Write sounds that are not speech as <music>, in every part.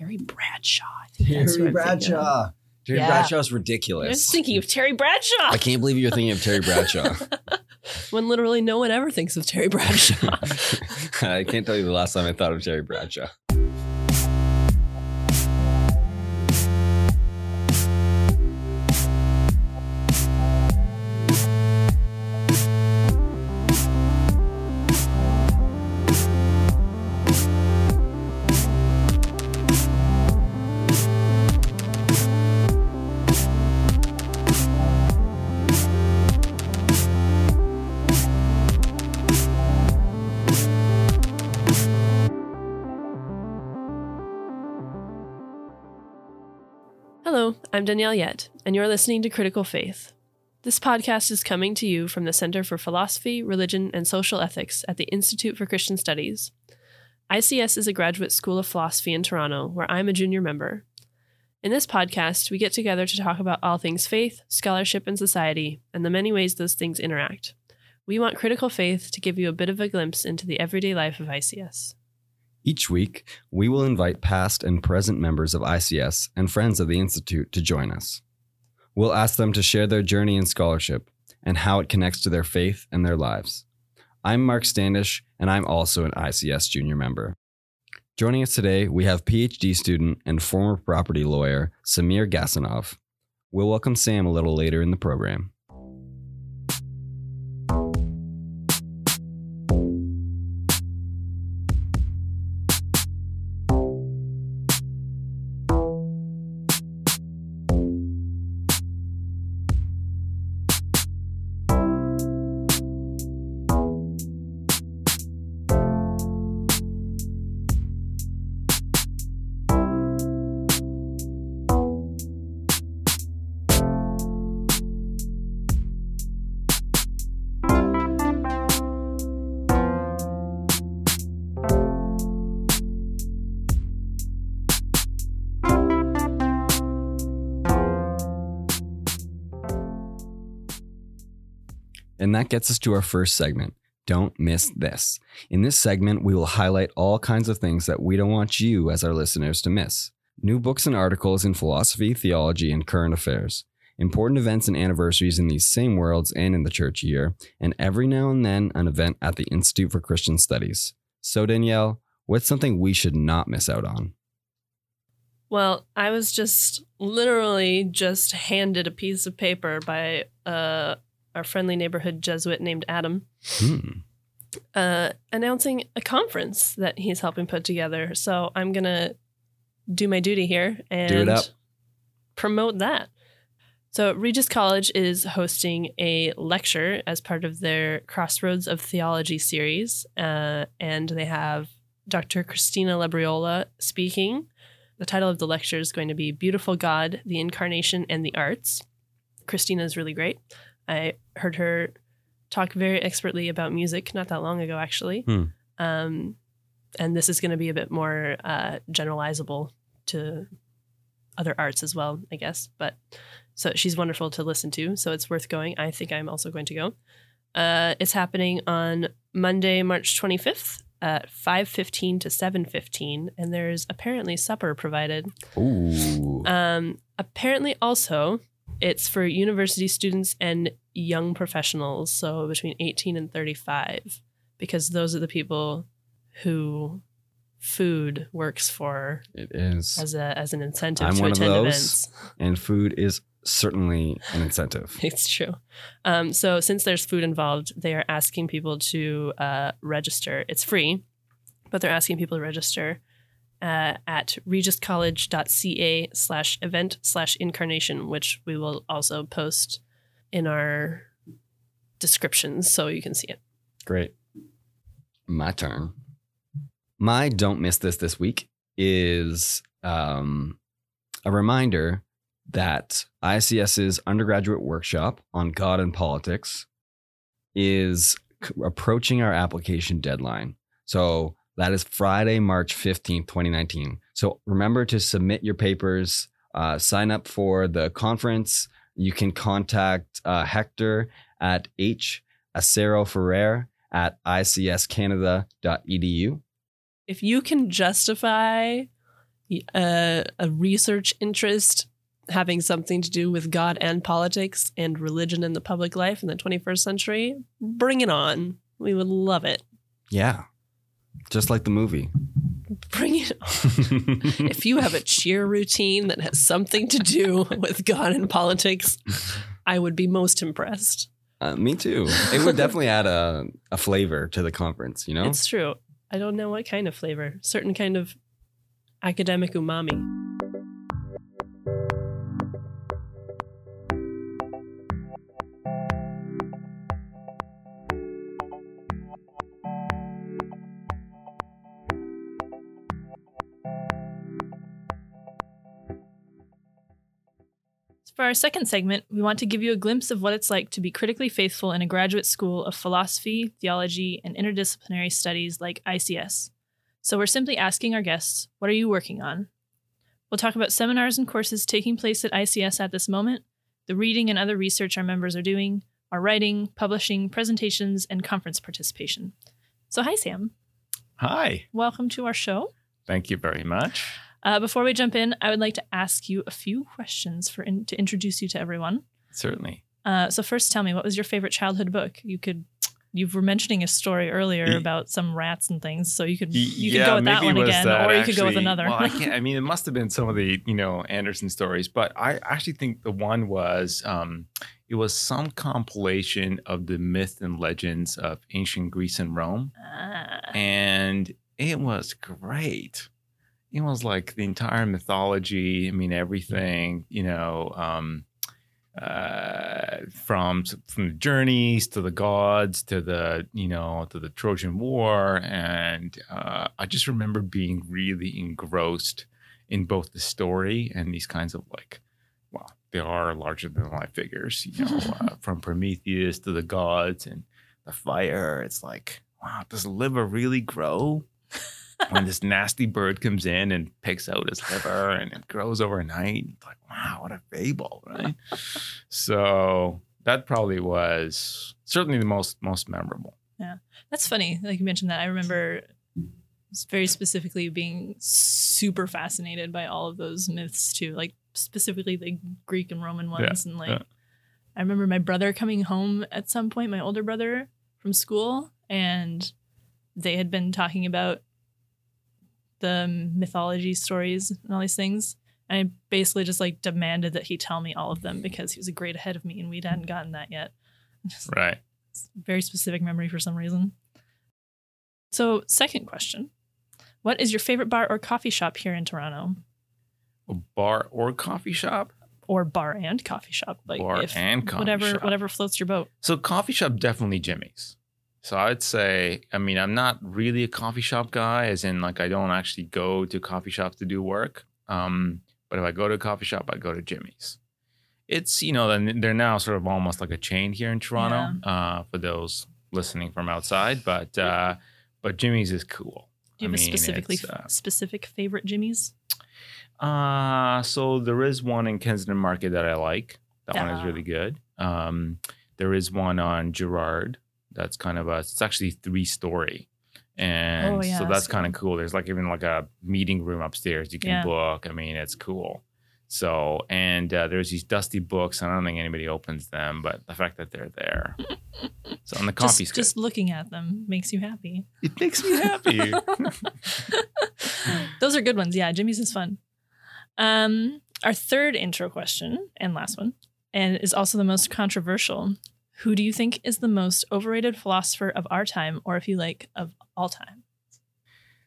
Terry Bradshaw. I think that's who Terry I'm thinking of. Bradshaw. Terry Yeah. Bradshaw's I ridiculous. was thinking of Terry Bradshaw I can't believe you're thinking of Terry Bradshaw. <laughs> when literally no one ever thinks of Terry Bradshaw. <laughs> I can't tell you the last time I thought of Terry Bradshaw. I'm Danielle Yett, and you're listening to Critical Faith. This podcast is coming to you from the Center for Philosophy, Religion, and Social Ethics at the Institute for Christian Studies. ICS is a graduate school of philosophy in Toronto, where I'm a junior member. In this podcast, we get together to talk about all things faith, scholarship, and society, and the many ways those things interact. We want Critical Faith to give you a bit of a glimpse into the everyday life of ICS. Each week, we will invite past and present members of ICS and friends of the Institute to join us. We'll ask them to share their journey in scholarship and how it connects to their faith and their lives. I'm Mark Standish, and I'm also an ICS junior member. Joining us today, we have PhD student and former property lawyer Samir Gasanov. We'll welcome Sam a little later in the program. Gets us to our first segment. Don't miss this. In this segment, we will highlight all kinds of things that we don't want you, as our listeners, to miss. New books and articles in philosophy, theology, and current affairs. Important events and anniversaries in these same worlds and in the church year. And every now and then, an event at the Institute for Christian Studies. So, Danielle, what's something we should not miss out on? Well, I was just literally just handed a piece of paper by uh, our friendly neighborhood Jesuit named Adam, Hmm. uh, announcing a conference that he's helping put together. So I'm gonna do my duty here and Do it up. promote that. So Regis College is hosting a lecture as part of their Crossroads of Theology series, uh, and they have Dr. Christina Labriola speaking. The title of the lecture is going to be Beautiful God, the Incarnation, and the Arts. Christina is really great. I heard her talk very expertly about music not that long ago, actually. Hmm. Um, and this is going to be a bit more uh, generalizable to other arts as well, I guess. But so she's wonderful to listen to. So it's worth going. I think I'm also going to go. Uh, it's happening on Monday, March 25th at 5.15 to 7.15 and there's apparently supper provided Ooh. um, apparently, also, it's for university students and young professionals, so between 18 and 35, because those are the people who food works for it is. as a as an incentive I'm to one of attend those. events. and food is certainly an incentive. <laughs> It's true. Um, so since there's food involved, they are asking people to uh, register. It's free, but they're asking people to register uh, at regiscollege.ca slash event slash incarnation, which we will also post in our descriptions so you can see it. Great. My turn. My don't miss this this week is um, a reminder that ICS's undergraduate workshop on God and politics is approaching our application deadline. So that is Friday, March 15th, 2019. So remember to submit your papers, uh, sign up for the conference. You can contact uh, Hector at H. Acero Ferrer at icscanada.edu. If you can justify uh, a research interest having something to do with God and politics and religion in the public life in the 21st century, bring it on. We would love it. Yeah. Just like the movie. Bring it on. <laughs> if you have a cheer routine that has something to do with God and politics, I would be most impressed. Uh, me too. It would definitely add a, a flavor to the conference, you know? It's true. I don't know what kind of flavor. Certain kind of academic umami. Our second segment, we want to give you a glimpse of what it's like to be critically faithful in a graduate school of philosophy, theology, and interdisciplinary studies like ICS. So we're simply asking our guests, what are you working on? We'll talk about seminars and courses taking place at ICS at this moment, the reading and other research our members are doing, our writing, publishing, presentations, and conference participation. So, hi, Sam. Hi. Welcome to our show. Thank you very much. Uh, before we jump in, I would like to ask you a few questions for in, to introduce you to everyone. Certainly. Uh, so first, tell me what was your favorite childhood book? You could, you were mentioning a story earlier about some rats and things, so you could you could go with that one again, that, or you could go with another. Well, I <laughs> can't. I mean, it must have been some of the you know Anderson stories, but I actually think the one was um, it was some compilation of the myth and legends of ancient Greece and Rome, Ah, and it was great. It was like the entire mythology. I mean, everything. You know. Um, uh, from from the journeys to the gods to the you know to the Trojan War, and uh, I just remember being really engrossed in both the story and these kinds of like, well, they are larger than life figures, you know, <laughs> uh, from Prometheus to the gods and the fire. It's like, wow, does liver really grow? When this nasty bird comes in and picks out his liver and it grows overnight. It's like, wow, what a fable, right? <laughs> so that probably was certainly the most most memorable. Yeah, that's funny. Like you mentioned that, I remember very specifically being super fascinated by all of those myths too, like specifically the Greek and Roman ones, and like yeah. I remember my brother coming home at some point, my older brother from school, and they had been talking about the mythology stories and all these things. And I basically just like demanded that he tell me all of them because he was a grade ahead of me and we hadn't gotten that yet. Just Right. very specific memory for some reason. So, second question What is your favorite bar or coffee shop here in Toronto? A bar or coffee shop? Or bar and coffee shop? Like Bar if and coffee whatever shop. whatever floats your boat. So coffee shop definitely Jimmy's. So I'd say, I mean, I'm not really a coffee shop guy, as in like I don't actually go to coffee shops to do work. Um, but if I go to a coffee shop, I go to Jimmy's. It's you know they're now sort of almost like a chain here in Toronto uh, for those listening from outside. But uh, but Jimmy's is cool. Do you have I a mean, specifically uh, specific favorite Jimmy's? Uh, so there is one in Kensington Market that I like. That one is Ah. really good. Um, there is one on Gerrard. That's kind of a. It's actually three story, and Oh, yeah, so that's that's kind of cool. There's like even like a meeting room upstairs you can Yeah. book. I mean, it's cool. So and uh, there's these dusty books. I don't think anybody opens them, but the fact that they're there. <laughs> So and the coffee's Just, just looking at them makes you happy. it makes me <laughs> happy. <laughs> Those are good ones. Yeah, Jimmy's is fun. Um, our third intro question and last one, and is also the most controversial. Who do you think is the most overrated philosopher of our time, or if you like, of all time?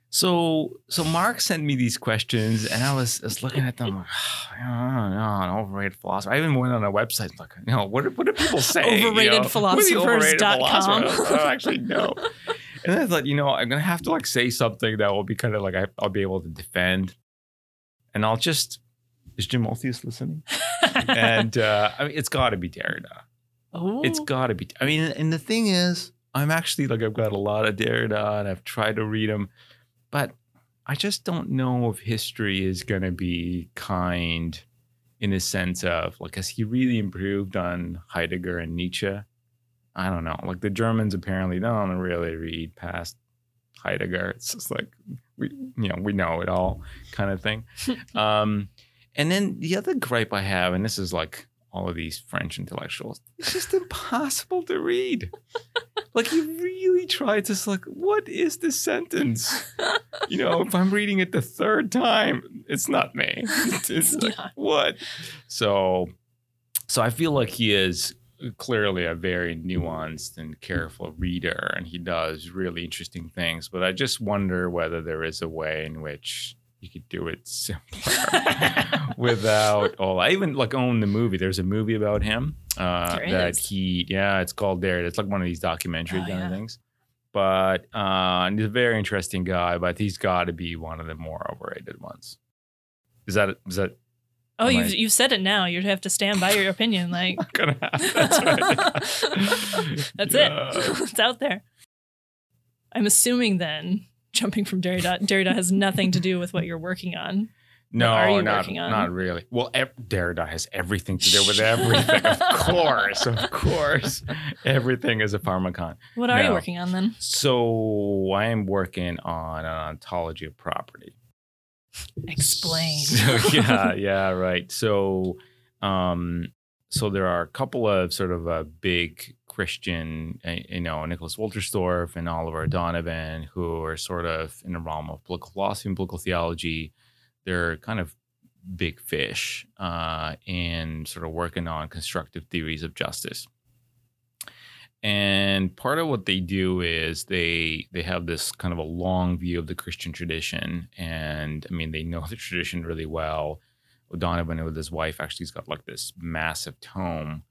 So, so Mark sent me these questions, and I was, I was looking at them like, <sighs> I don't an overrated philosopher. I even went on a website, and like, you know, what, do- what do people <laughs> say? You know, overrated Overratedphilosophers.com. I don't actually <laughs> know. and then I thought, you know, I'm gonna have to like say something that will be kind of like I, I'll be able to defend, and I'll just is Jim Olthuis listening? <laughs> and uh, I mean, it's got to be Derrida. Oh, It's got to be. I mean, and the thing is, I'm actually like I've got a lot of Derrida, and I've tried to read them, but I just don't know if history is going to be kind in a sense of like, has he really improved on Heidegger and Nietzsche? I don't know. Like the Germans apparently don't really read past Heidegger. It's just like we, you know, we know it all kind of thing. <laughs> um, and then the other gripe I have, and this is like all of these French intellectuals, it's just <laughs> impossible to read. like you really try to like, what is this sentence? You know, if I'm reading it the third time, it's not me. <laughs> It's like, Yeah. what? So, so I feel like he is clearly a very nuanced and careful reader, and he does really interesting things. But I just wonder whether there is a way in which you could do it <laughs> simpler without <laughs> all. I even like own the movie. There's a movie about him uh, that he, yeah, it's called There. It's like one of these documentary Oh, kind yeah. of things. But uh, and he's a very interesting guy. But he's got to be one of the more overrated ones. Is that is that Oh, you've, I- you've said it now. You have to stand by your opinion. <laughs> Like, gonna happen? That's right. That's Yeah. it. it's out there. I'm assuming then, jumping from Derrida, Derrida has nothing to do with what you're working on. No, are you not, working on? not really. Well, ev- Derrida has everything to do with everything. of <laughs> course, of course. Everything is a pharmakon. What are you working on then? So I am working on an ontology of property. Explain. <laughs> So, yeah, yeah, right. So, um, so there are a couple of sort of uh, big Christian, uh, you know, Nicholas Wolterstorff and Oliver O'Donovan, who are sort of in the realm of political philosophy and political theology. They're kind of big fish uh, in sort of working on constructive theories of justice. And part of what they do is they they have this kind of a long view of the Christian tradition, and I mean they know the tradition really well. Donovan with his wife actually has got like this massive tome.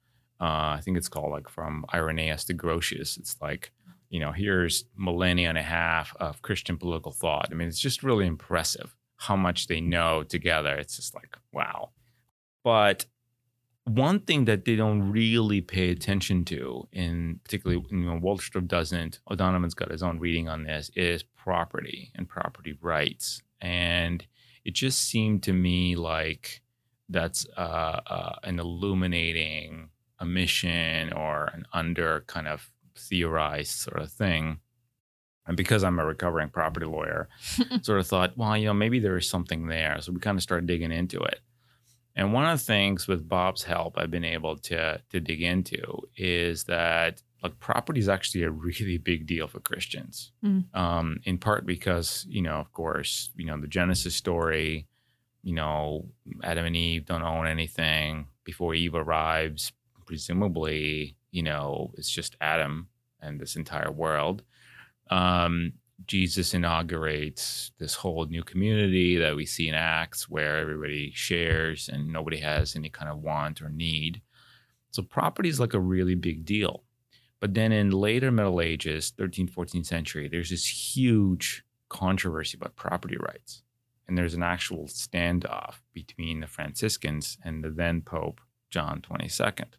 Uh, I think it's called like from Irenaeus to Grotius. It's like you know here's millennia and a half of Christian political thought. I mean it's just really impressive how much they know together. It's just like wow. But one thing that they don't really pay attention to, in particularly you know, Wolterstorff doesn't, O'Donovan's got his own reading on this, is property and property rights. And it just seemed to me like that's uh, uh, an illuminating omission or an under kind of theorized sort of thing. And because I'm a recovering property lawyer, <laughs> sort of thought, well, you know, maybe there is something there. So we kind of started digging into it. And one of the things with Bob's help I've been able to to dig into is that like property is actually a really big deal for Christians. Mm. Um, in part because, you know, of course, you know, the Genesis story, you know, Adam and Eve don't own anything before Eve arrives. Presumably, you know, it's just Adam and this entire world. Um, Jesus inaugurates this whole new community that we see in Acts where everybody shares and nobody has any kind of want or need. So property is like a really big deal. But then in later Middle Ages, 13th, 14th century, there's this huge controversy about property rights. And there's an actual standoff between the Franciscans and the then Pope John 22nd.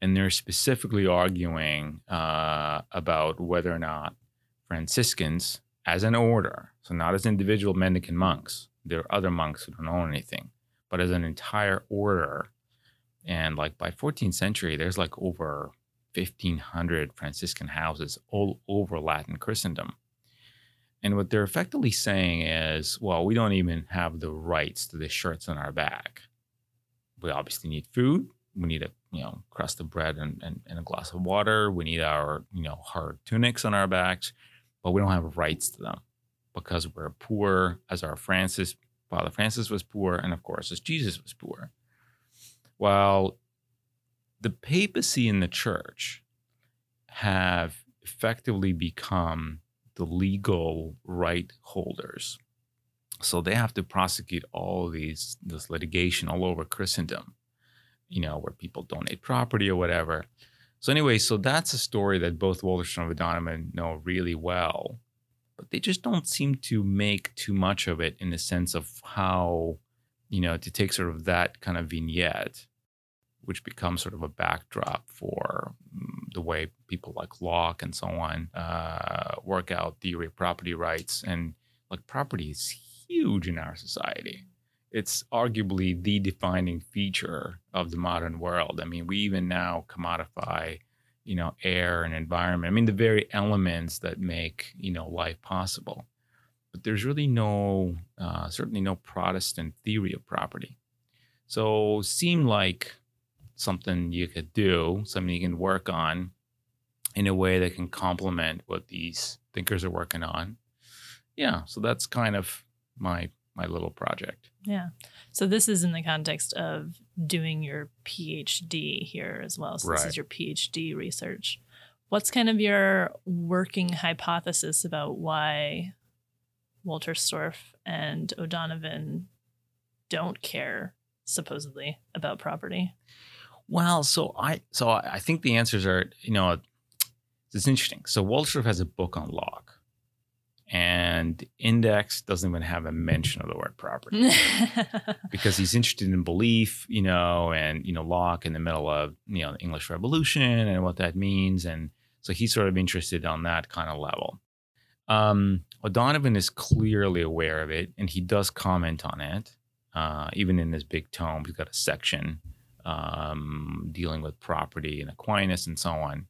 And they're specifically arguing uh, about whether or not Franciscans as an order, so not as individual mendicant monks, there are other monks who don't own anything, but as an entire order. And like by 14th century, there's like over 1,500 Franciscan houses all over Latin Christendom. And what they're effectively saying is, well, we don't even have the rights to the shirts on our back. We obviously need food. We need a you know crust of bread and, and, and a glass of water. We need our you know hard tunics on our backs but we don't have rights to them because we're poor as our Francis, Father Francis was poor, and of course, as Jesus was poor. While the papacy and the church have effectively become the legal right holders. So they have to prosecute all these this litigation all over Christendom, you know, where people donate property or whatever. So anyway, so that's a story that both Wolterstorff and Donovan know really well, but they just don't seem to make too much of it in the sense of how, you know, to take sort of that kind of vignette, which becomes sort of a backdrop for mm, the way people like Locke and so on uh, work out theory of property rights. And like property is huge in our society it's arguably the defining feature of the modern world. I mean, we even now commodify, you know, air and environment. I mean, the very elements that make, you know, life possible. But there's really no, uh, certainly no Protestant theory of property. So seemed like something you could do, something you can work on in a way that can complement what these thinkers are working on. Yeah, so that's kind of my my little project. Yeah. So this is in the context of doing your PhD here as well. So this is your PhD research. What's kind of your working hypothesis about why Wolterstorff and O'Donovan don't care supposedly about property? Well, so I so I think the answers are you know it's interesting. So Wolterstorff has a book on Locke, and Index doesn't even have a mention of the word property <laughs> because he's interested in belief, you know, and you know Locke in the middle of you know the English Revolution and what that means, and so he's sort of interested on that kind of level. Um, O'Donovan is clearly aware of it, and he does comment on it, uh, even in his big tome. He's got a section um, dealing with property and Aquinas and so on.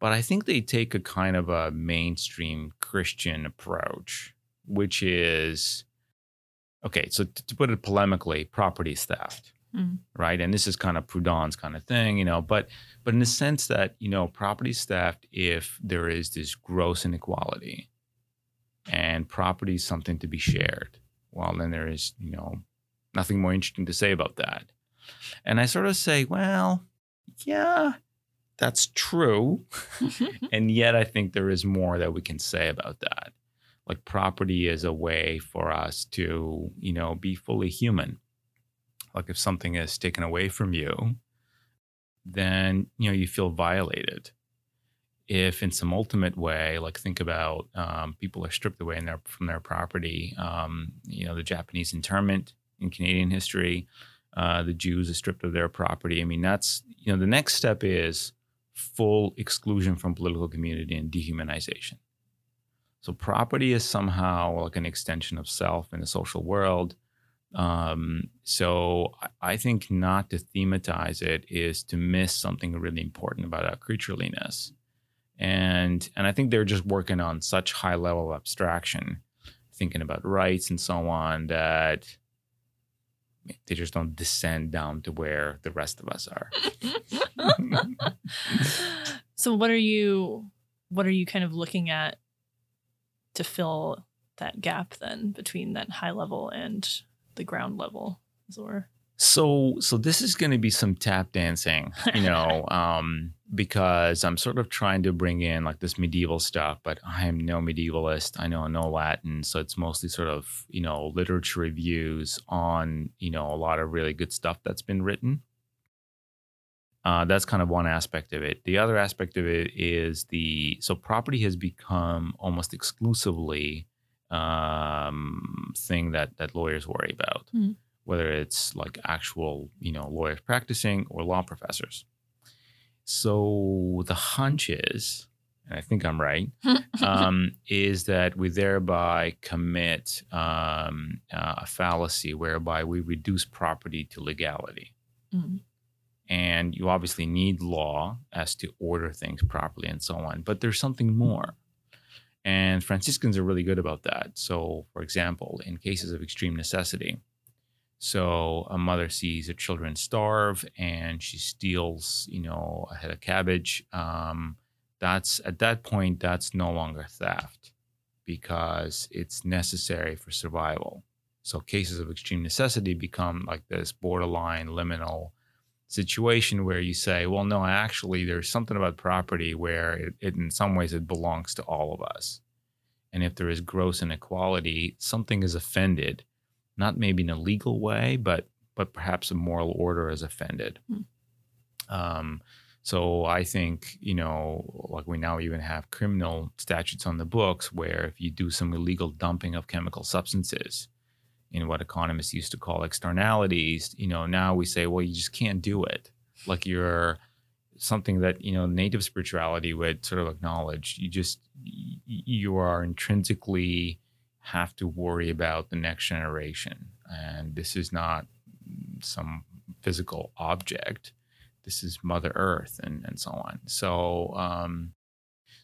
But I think they take a kind of a mainstream Christian approach, which is okay. So t- to put it polemically, property is theft, Mm. right? And this is kind of Proudhon's kind of thing, you know. But but in the sense that you know, property is theft if there is this gross inequality, and property is something to be shared. Well, then there is you know nothing more interesting to say about that. And I sort of say, well, yeah, that's true. and yet I think there is more that we can say about that. Like property is a way for us to, you know, be fully human. Like if something is taken away from you, then, you know, you feel violated. If in some ultimate way, like think about um, people are stripped away in their, from their property, um, you know, the Japanese internment in Canadian history, uh, the Jews are stripped of their property. I mean, that's, you know, the next step is full exclusion from political community and dehumanization. So property is somehow like an extension of self in the social world. Um, so I- think not to thematize it is to miss something really important about our creatureliness. And and I think they're just working on such high level abstraction, thinking about rights and so on that they just don't descend down to where the rest of us are. <laughs> so what are you what are you kind of looking at to fill that gap then between that high level and the ground level were? So so this is going to be some tap dancing, <laughs> you know, um, because I'm sort of trying to bring in like this medieval stuff, but I am no medievalist. I know no Latin, so it's mostly sort of you know literature reviews on you know a lot of really good stuff that's been written. Uh, that's kind of one aspect of it. The other aspect of it is the so property has become almost exclusively um, thing that that lawyers worry about Mhm. Whether it's like actual, you know, lawyers practicing or law professors. So the hunch is, and I think I'm right, <laughs> um, is that we thereby commit um, uh, a fallacy whereby we reduce property to legality. Mhm. And you obviously need law as to order things properly and so on, but there's something more. And Franciscans are really good about that. So, for example, in cases of extreme necessity, so a mother sees her children starve and she steals, you know, a head of cabbage. Um, that's at that point, that's no longer theft because it's necessary for survival. So cases of extreme necessity become like this borderline liminal situation where you say, well, no, actually, there's something about property where it, it in some ways it belongs to all of us. And if there is gross inequality, something is offended not maybe in a legal way, but but perhaps a moral order is offended. Hmm. Um, so I think you know, like we now even have criminal statutes on the books where if you do some illegal dumping of chemical substances in what economists used to call externalities, you know, now we say, well, you just can't do it. Like you're something that you know native spirituality would sort of acknowledge. You just you are intrinsically have to worry about the next generation. And this is not some physical object. this is Mother Earth and and so on. So um,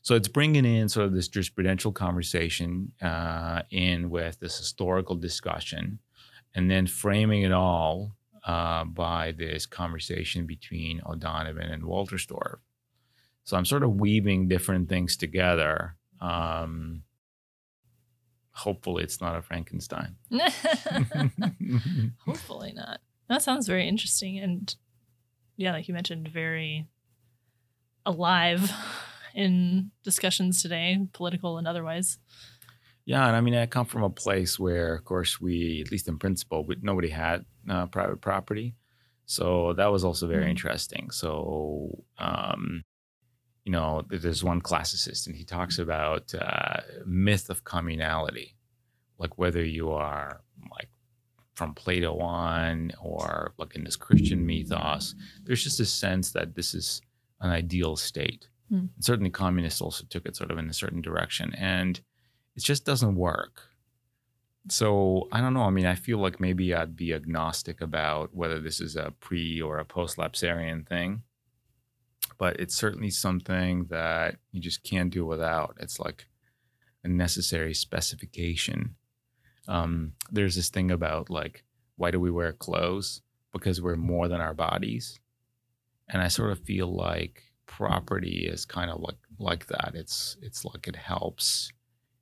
so it's bringing in sort of this jurisprudential conversation uh, in with this historical discussion, and then framing it all uh, by this conversation between O'Donovan and Wolterstorff. So I'm sort of weaving different things together. Um, hopefully, it's not a Frankenstein. <laughs> Hopefully not. That sounds very interesting and yeah, like you mentioned, very alive <laughs> in discussions today, political and otherwise. Yeah, and I mean, I come from a place where, of course, we, at least in principle, we, nobody had uh, private property, so that was also very Mm. interesting. So, um, you know, there's one classicist, and he talks about uh, myth of communality, like whether you are like from Plato on, or like in this Christian mythos. There's just a sense that this is an ideal state. Hmm. Certainly, communists also took it sort of in a certain direction, and it just doesn't work. So I don't know. I mean, I feel like maybe I'd be agnostic about whether this is a pre or a post lapsarian thing, but it's certainly something that you just can't do without. It's like a necessary specification. Um, there's this thing about like, why do we wear clothes? Because we're more than our bodies, and I sort of feel like property is kind of like like that. It's it's like it helps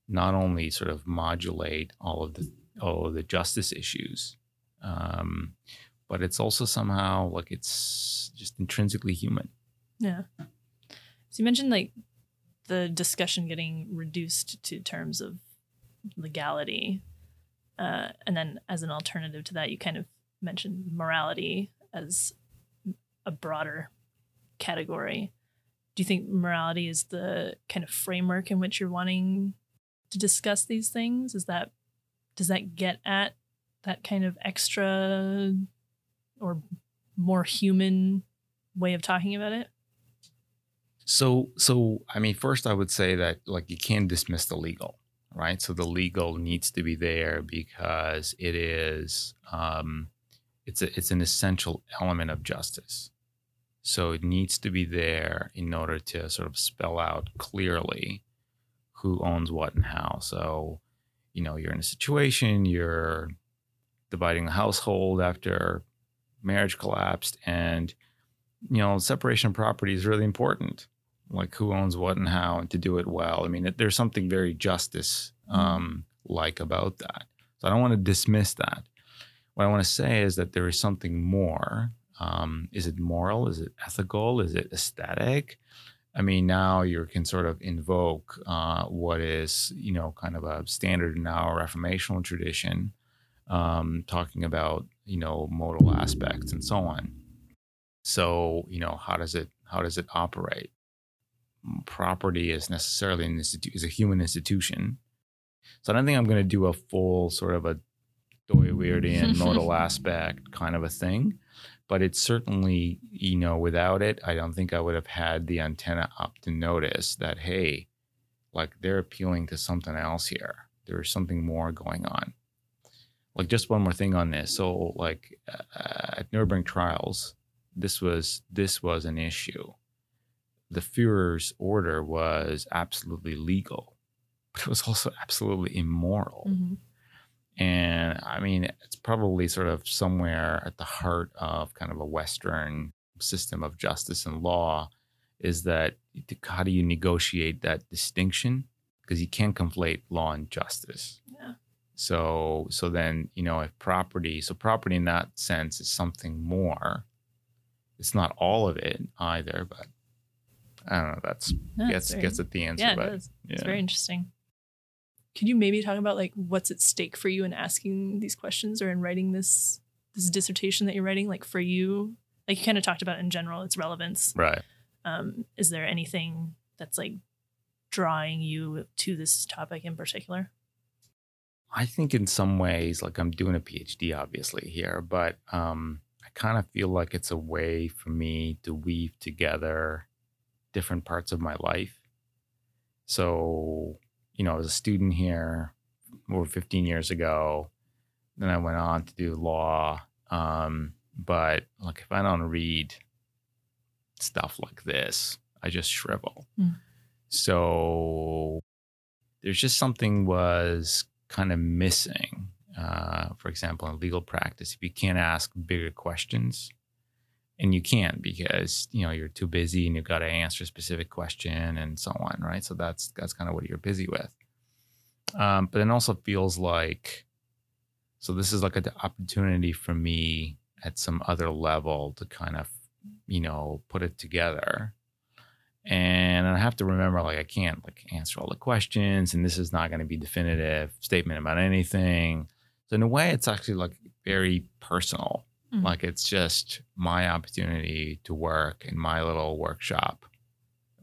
not only sort of modulate all of the all of the justice issues, um, but it's also somehow like it's just intrinsically human. Yeah. So you mentioned like the discussion getting reduced to terms of legality. Uh, and then as an alternative to that, you kind of mentioned morality as a broader category. Do you think morality is the kind of framework in which you're wanting to discuss these things? Is that does that get at that kind of extra or more human way of talking about it? So, so I mean, first I would say that like you can't dismiss the legal, right? So the legal needs to be there because it is, um, it's a, it's an essential element of justice. So it needs to be there in order to sort of spell out clearly who owns what and how. So, you know, you're in a situation, you're dividing the household after marriage collapsed, and you know, separation of property is really important like who owns what and how and to do it well. I mean, it, there's something very justice um, like about that. So I don't want to dismiss that. What I want to say is that there is something more. Um, is it moral? Is it ethical? Is it aesthetic? I mean, now you can sort of invoke uh, what is, you know, kind of a standard in our reformational tradition, um, talking about, you know, modal aspects and so on. So, you know, how does it how does it operate? Property is necessarily an institu- is a human institution. So I don't think I'm going to do a full sort of a Dooyeweerdian <laughs> modal aspect kind of a thing, but it's certainly you know without it, I don't think I would have had the antenna up to notice that hey, like they're appealing to something else here. There is something more going on. Like just one more thing on this. So like uh, at Nuremberg trials, this was this was an issue the Führer's order was absolutely legal, <laughs> but it was also absolutely immoral. Mm-hmm. And I mean, it's probably sort of somewhere at the heart of kind of a Western system of justice and law is that how do you negotiate that distinction? Because you can't conflate law and justice. Yeah. So, so then you know, if property, so property in that sense is something more. It's not all of it either, but I don't know. That's it's gets very- gets at the answer. yeah, it but does. yeah. It's very interesting. Could you maybe talk about like what's at stake for you in asking these questions or in writing this this dissertation that you're writing? Like for you, like you kind of talked about in general, its relevance. right. Um, is there anything that's like drawing you to this topic in particular? I think in some ways, like I'm doing a PhD obviously here, but um, I kind of feel like it's a way for me to weave together different parts of my life. So, you know, as a student here over 15 years ago, then I went on to do law. Um, but like if I don't read stuff like this, I just shrivel. Hmm. So there's just something was kind of missing. Uh, for example, in legal practice, if you can't ask bigger questions, and you can't because you know you're too busy and you've got to answer a specific question and so on, right? So that's that's kind of what you're busy with. Um, but it also feels like so this is like an opportunity for me at some other level to kind of you know put it together and i have to remember like i can't like answer all the questions and this is not going to be definitive statement about anything so in a way it's actually like very personal Mhm. like it's just my opportunity to work in my little workshop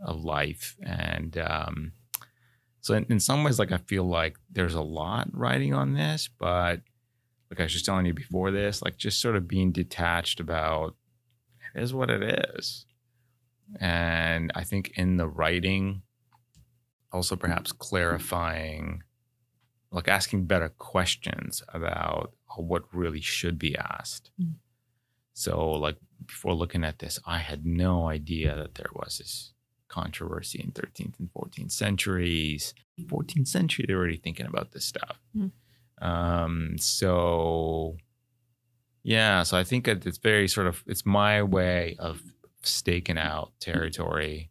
of life and um so in, in some ways like i feel like there's a lot writing on this but like i was just telling you before this like just sort of being detached about it is what it is and i think in the writing also perhaps clarifying like asking better questions about what really should be asked Mm. so like before looking at this i had no idea that there was this controversy in 13th and 14th centuries 14th century they're already thinking about this stuff Mm. um so yeah so i think that it's very sort of it's my way of staking out territory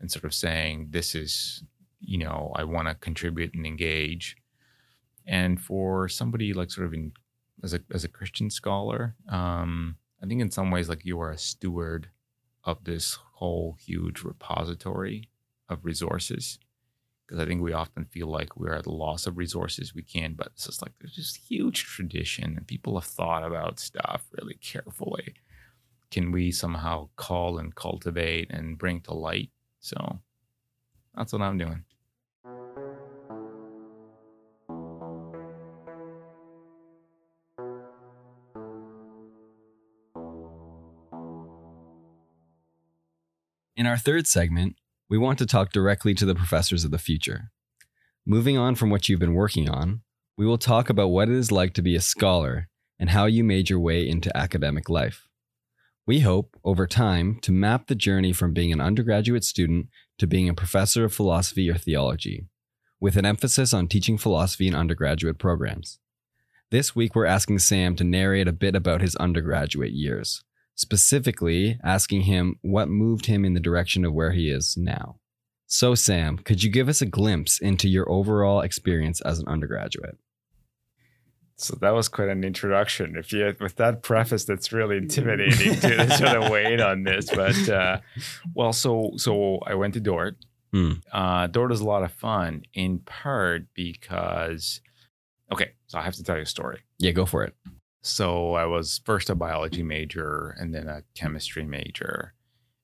and sort of saying this is you know i want to contribute and engage and for somebody like sort of in as a as a christian scholar um i think in some ways like you are a steward of this whole huge repository of resources. Because i think we often feel like we're at a loss of resources. We can but it's just like there's this huge tradition and people have thought about stuff really carefully. Can we somehow call and cultivate and bring to light? So that's what i'm doing In our third segment, we want to talk directly to the professors of the future. Moving on from what you've been working on, we will talk about what it is like to be a scholar and how you made your way into academic life. We hope, over time, to map the journey from being an undergraduate student to being a professor of philosophy or theology, with an emphasis on teaching philosophy in undergraduate programs. This week, we're asking Sam to narrate a bit about his undergraduate years specifically asking him what moved him in the direction of where he is now. So, Sam, could you give us a glimpse into your overall experience as an undergraduate? So that was quite an introduction. If you with that preface, that's really <laughs> intimidating to sort of wait on this. But uh, well, so so I went to Dordt. Hmm. Uh, Dordt is a lot of fun, in part because okay. So I have to tell you a story. Yeah, go for it. So I was first a biology major and then a chemistry major.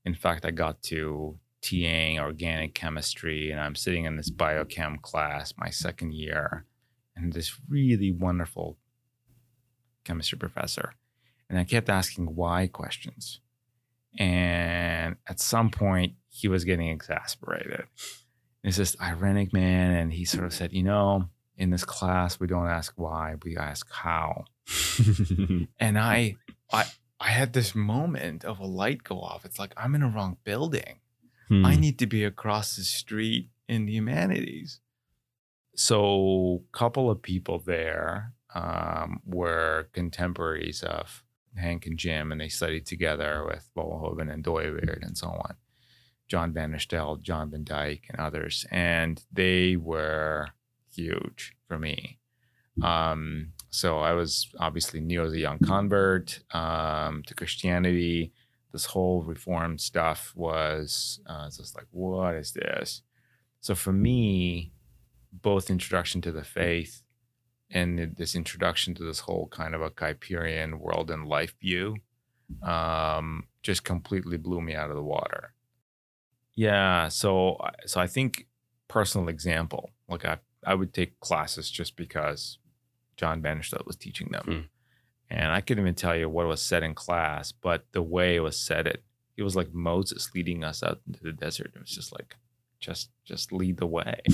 In fact, I got to TAing organic chemistry and I'm sitting in this biochem class my second year and this really wonderful chemistry professor. And I kept asking why questions. And at some point, he was getting exasperated. It's this ironic man. And he sort of said, You know, in this class, we don't ask why, we ask how <laughs> and I, I, I had this moment of a light go off. It's like I'm in a wrong building. Hmm. I need to be across the street in the humanities. So, a couple of people there um, were contemporaries of Hank and Jim, and they studied together with Vollenhoven and Dooyeweerd and so on. John Vander Stelt, John Van Dyk, and others, and they were huge for me. Um, so I was obviously new as a young convert um, to Christianity. This whole reform stuff was uh, just like, what is this? So for me, both introduction to the faith and this introduction to this whole kind of a Kuyperian world and life view um, just completely blew me out of the water. Yeah, so so I think personal example, like I I would take classes just because John Bannister was teaching them. Hmm. And I couldn't even tell you what was said in class, but the way it was said it, it was like Moses leading us out into the desert. It was just like, just just lead the way. <laughs>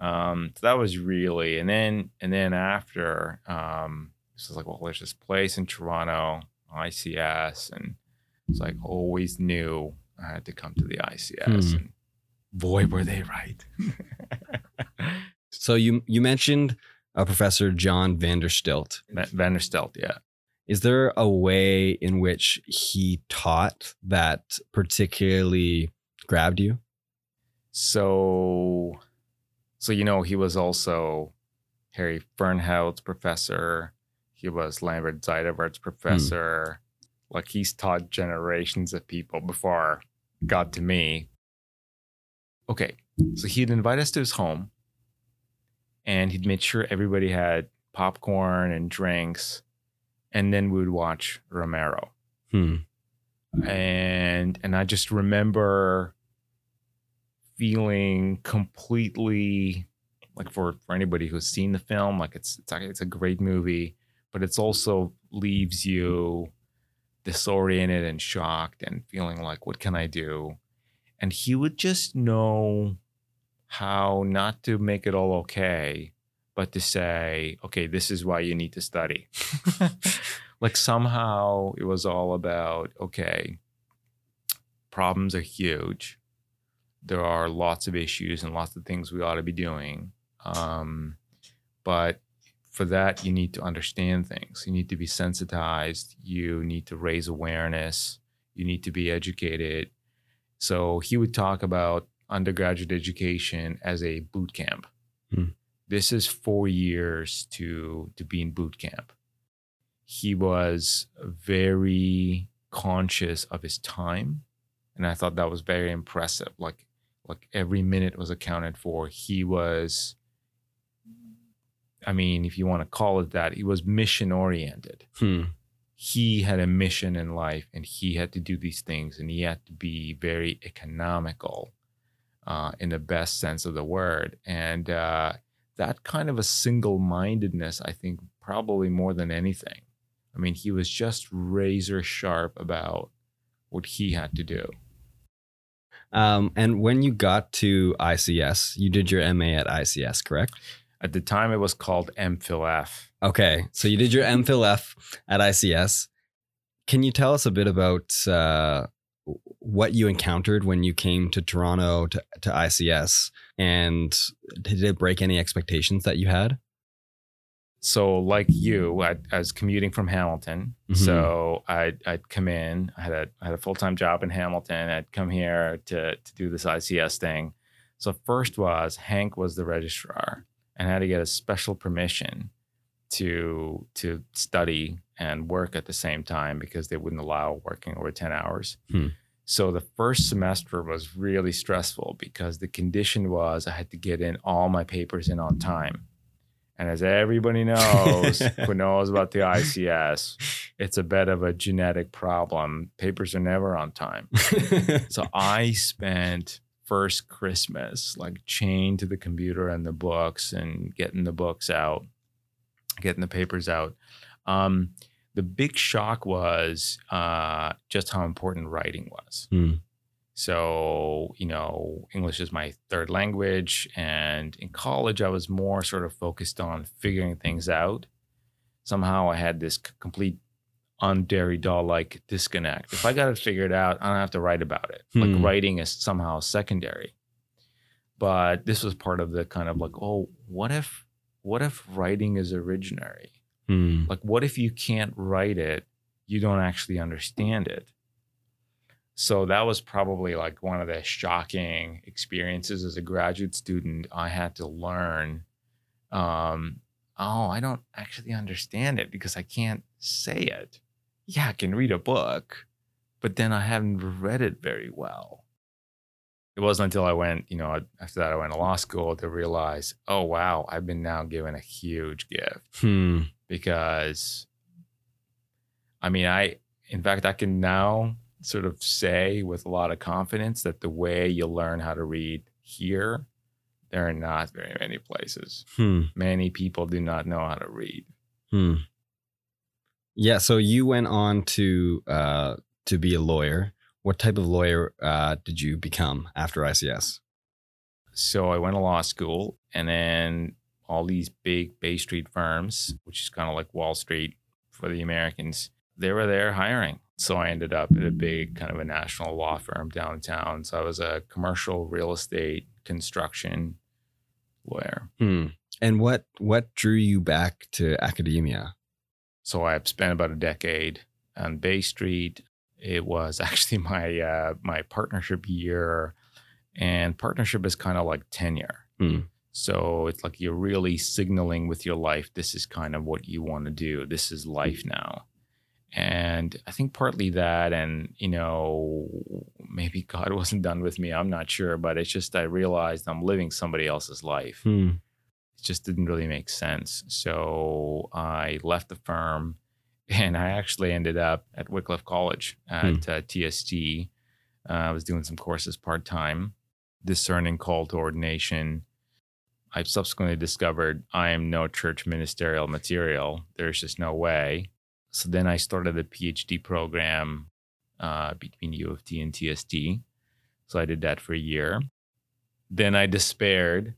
Um, so that was really, and then and then after, um, this was like, well, there's this place in Toronto, ICS, and it's like always knew I had to come to the ICS. Hmm. And boy, were they right. <laughs> So you you mentioned uh, Professor John Vanderstilt. Va- Vander Stelt, yeah. Is there a way in which he taught that particularly grabbed you? So, so you know, he was also Harry Fernhout's professor. He was Lambert Zuidervaart's professor. Like he's taught generations of people before got to me. Okay, so he'd invite us to his home, and he'd make sure everybody had popcorn and drinks, and then we would watch Romero Hmm. and and I just remember feeling completely like for for anybody who's seen the film like it's it's like- it's a great movie but it's also leaves you disoriented and shocked and feeling like what can I do and he would just know how not to make it all okay but to say okay this is why you need to study. <laughs> Like somehow it was all about okay problems are huge. There are lots of issues and lots of things we ought to be doing um, but for that you need to understand things. You need to be sensitized. You need to raise awareness. You need to be educated. So he would talk about undergraduate education as a boot camp. Hmm. this is four years to to be in boot camp. He was very conscious of his time and i thought that was very impressive. Like like every minute was accounted for. He was i mean if you want to call it that he was mission oriented. Hmm. he had a mission in life and he had to do these things and he had to be very economical uh, in the best sense of the word and uh, that kind of a single-mindedness i think probably more than anything i mean he was just razor sharp about what he had to do Um, and when you got to ICS, you did your MA at ICS, correct? at the time it was called MPhilF Okay, so you did your MPhil F at ICS. Can you tell us a bit about uh, what you encountered when you came to Toronto to, to ICS, and did it break any expectations that you had? so like you I, I was commuting from hamilton Mhm. so I'd, I'd come in i had a, I had a full-time job in hamilton i'd come here to, to do this ics thing so first was hank was the registrar and I had to get a special permission to to study and work at the same time because they wouldn't allow working over 10 hours Hmm. So the first semester was really stressful because the condition was i had to get in all my papers in on time and as everybody knows <laughs> who knows about the ICS, it's a bit of a genetic problem. Papers are never on time. <laughs> So I spent first Christmas like chained to the computer and the books and getting the books out, getting the papers out. Um, the big shock was uh, just how important writing was. Hmm. So, you know, English is my third language. And in college, I was more sort of focused on figuring things out. Somehow I had this complete on doll-like disconnect. If I got it figured out, I don't have to write about it. Hmm. Like writing is somehow secondary. But this was part of the kind of like, oh, what if what if writing is originary? Hmm. Like, what if you can't write it? You don't actually understand it. So that was probably like one of the shocking experiences as a graduate student. I had to learn, um, oh, I don't actually understand it because I can't say it. Yeah, I can read a book, but then I haven't read it very well. It wasn't until I went, you know, after that I went to law school to realize, oh wow, I've been now given a huge gift Hmm. Because I mean, I, in fact, I can now sort of say with a lot of confidence that the way you learn how to read here, there are not very many places. Hmm. Many people do not know how to read. Hmm. Yeah. So you went on to uh, to be a lawyer. What type of lawyer uh, did you become after ICS? So I went to law school and then all these big Bay Street firms, which is kind of like Wall Street for the Americans, they were there hiring. So I ended up at a big kind of a national law firm downtown. So I was a commercial real estate construction lawyer. Hmm. And what what drew you back to academia? So I spent about a decade on Bay Street. It was <laughs> actually my uh, my partnership year, and partnership is kind of like tenure. Hmm. So it's like you're really signaling with your life, this is kind of what you want to do. This is life now. And I think partly that, and you know, maybe <laughs> God wasn't done with me. I'm not sure, but it's just I realized I'm living somebody else's life. Hmm. It just didn't really make sense. So I left the firm <laughs> and I actually ended up at Wycliffe College at uh, TST. Uh, I was doing some courses part time, discerning call to ordination. I subsequently discovered I am no church ministerial material. There's just no way. So then I started a PhD program uh, between U of T and TST. So I did that for a year. Then I despaired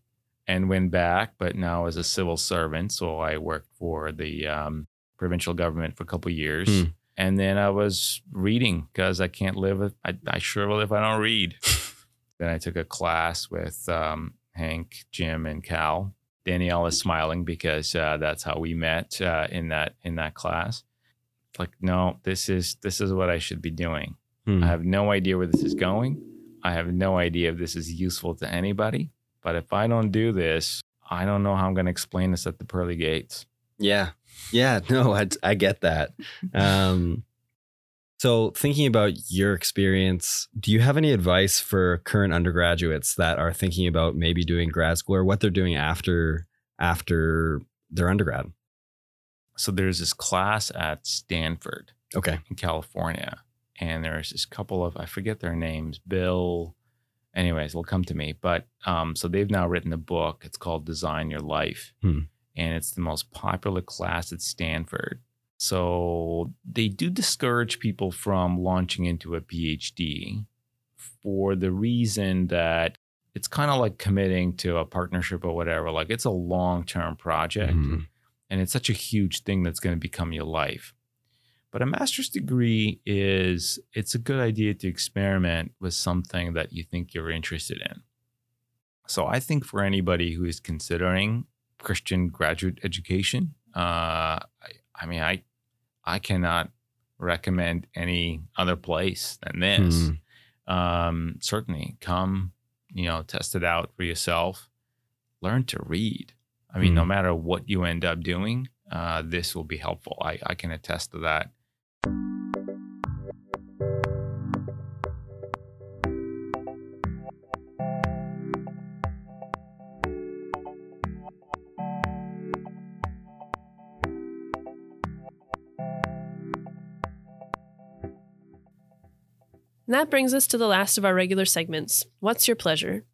and went back, but now as a civil servant. So I worked for the um, provincial government for a couple of years. Hmm. And then I was reading because I can't live. If, I, I sure will if I don't read. <laughs> then I took a class with um, Hank, Jim, and Cal. Danielle is smiling because uh, that's how we met uh, in that in that class. Like, no, this is this is what I should be doing. Hmm. I have no idea where this is going. I have no idea if this is useful to anybody. But if I don't do this, I don't know how I'm going to explain this at the pearly gates. Yeah. Yeah. <laughs> No, I, I get that. <laughs> Um, so, thinking about your experience, do you have any advice for current undergraduates that are thinking about maybe doing grad school or what they're doing after after their undergrad? So there's this class at Stanford Okay. in California, and there's this couple of I forget their names, Bill. Anyways, it'll come to me. But um, so they've now written a book. It's called Design Your Life, Hmm. and it's the most popular class at Stanford. So they do discourage people from launching into a PhD for the reason that it's kind of like committing to a partnership or whatever. Like it's a long term project Mhm. and it's such a huge thing that's going to become your life. But a master's degree is it's a good idea to experiment with something that you think you're interested in. So I think for anybody who is considering Christian graduate education, uh, I, I mean, I I cannot recommend any other place than this. Hmm. Um, certainly, come, you know, test it out for yourself. Learn to read. I mean, no Hmm. matter what you end up doing, uh, this will be helpful. I, I can attest to that. That brings us to the last of our regular segments What's Your Pleasure?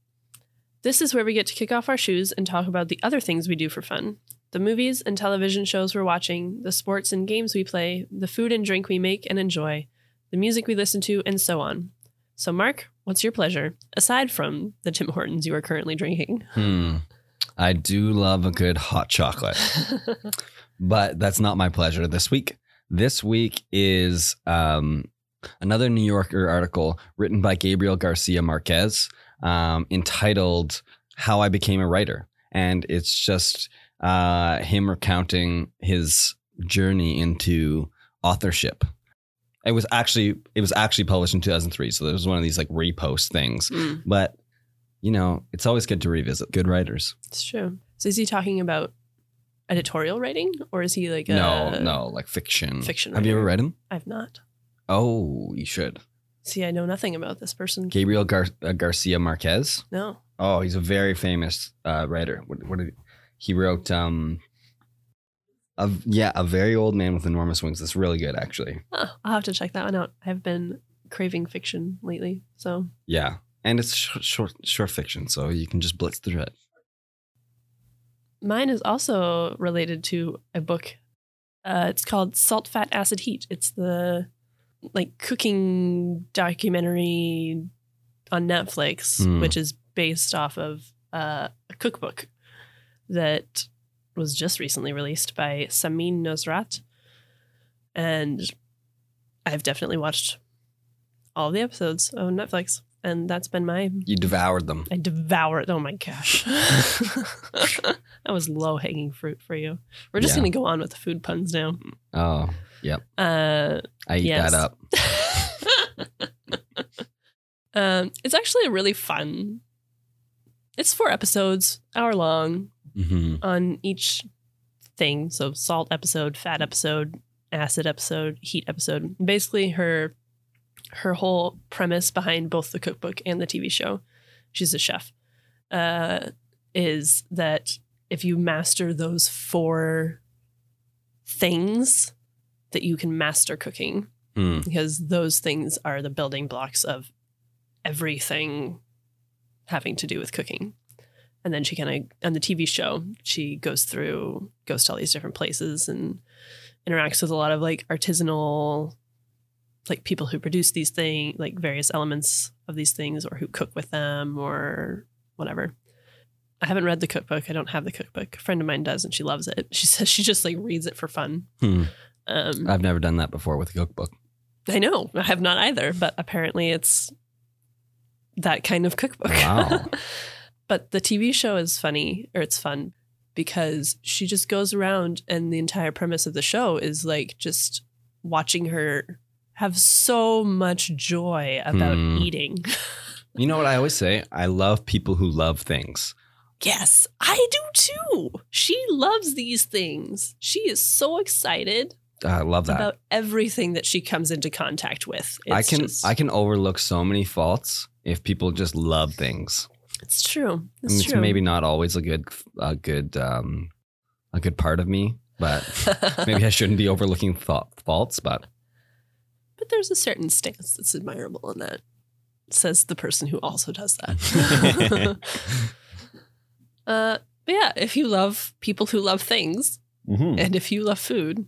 This is where we get to kick off our shoes and talk about the other things we do for fun the movies and television shows we're watching, the sports and games we play, the food and drink we make and enjoy, the music we listen to, and so on. So, Mark, what's your pleasure, aside from the Tim Hortons you are currently drinking? Hmm. I do love a good hot chocolate. <laughs> but that's not my pleasure this week. This week is um, another New Yorker article written by Gabriel Garcia Marquez um, entitled How I Became a Writer. And it's just uh, him recounting his journey into authorship. It was actually it was actually published in 2003, so there was one of these like repost things. Mm, But you know, it's always good to revisit good writers. it's true. So, is he talking about editorial writing or is he like a. no, no, like fiction. fiction Have you ever read him? I've not. Oh, you should. See, I know nothing about this person. Gabriel Gar- uh, Garcia Marquez. No. Oh, he's a very famous uh, writer. What, what did he wrote? Um, a, yeah, a very old man with enormous wings. That's really good, actually. Oh, I'll have to check that one out. I've been craving fiction lately. So, Yeah, and it's short, short, short fiction, so you can just blitz through it. mine is also related to a book. Uh, it's called Salt, Fat, Acid, Heat. It's the like cooking documentary on Netflix, Hmm. which is based off of uh, a cookbook that was just recently released by Samin Nosrat. And I've definitely watched all the episodes on Netflix, and that's been my. You devoured them. I devoured. Oh my gosh, <laughs> that was low hanging fruit for you. We're just Yeah. gonna go on with the food puns now. Oh, Uh, I eat Yes. that up. <laughs> um, it's actually a really fun. It's four episodes, hour long hmm on each thing. So salt episode, fat episode, acid episode, heat episode. Basically, her her whole premise behind both the cookbook and the TV show, she's a chef, uh, is that if you master those four things, that you can master cooking Hmm. because those things are the building blocks of everything having to do with cooking. And then she kind of on the TV show, she goes through, goes to all these different places and interacts with a lot of like artisanal, like people who produce these things, like various elements of these things, or who cook with them, or whatever. I haven't read the cookbook. I don't have the cookbook. A friend of mine does, and she loves it. She says she just like reads it for fun. Hmm. Um, I've never done that before with a cookbook. I know. I have not either, but apparently it's that kind of cookbook. Wow. <laughs> but the TV show is funny, or it's fun because she just goes around and the entire premise of the show is like just watching her have so much joy about Hmm. eating. <laughs> You know what I always say? I love people who love things. yes, I do too. She loves these things. She is so excited I love that. about everything that she comes into contact with. I can just- I can overlook so many faults if people just love things. It's true. I It's mean, it's true. maybe not always a good a good um a good part of me, but <laughs> maybe I shouldn't be overlooking fa- faults. But but there's a certain stance that's admirable in that. Says the person who also does that. <laughs> <laughs> uh, but yeah, if you love people who love things, and if you love food,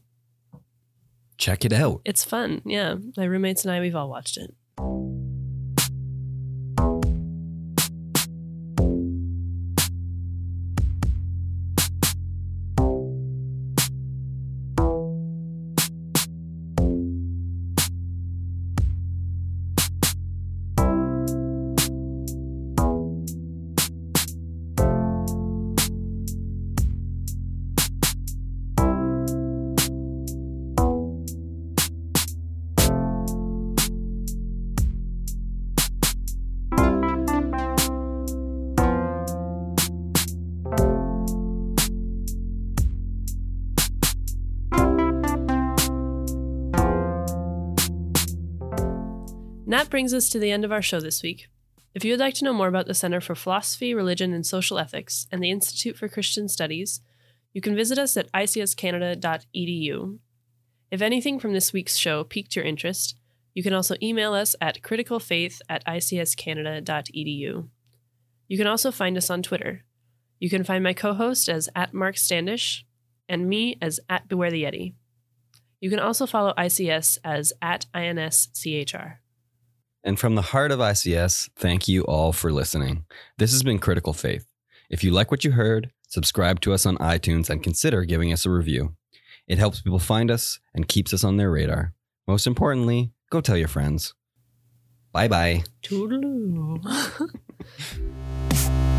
check it out. it's fun. Yeah, my roommates and I, we've all watched it. Brings us to the end of our show this week. If you would like to know more about the Center for Philosophy, Religion, and Social Ethics and the Institute for Christian Studies, you can visit us at icscanada.edu. If anything from this week's show piqued your interest, you can also email us at criticalfaith at icscanada.edu. You can also find us on Twitter. You can find my co host as at Mark Standish and me as at Beware the Yeti. You can also follow ICS as at INSCHR. And from the heart of ICS, thank you all for listening. This has been Critical Faith. If you like what you heard, subscribe to us on iTunes and consider giving us a review. It helps people find us and keeps us on their radar. Most importantly, go tell your friends. Bye bye. Toodaloo. <laughs>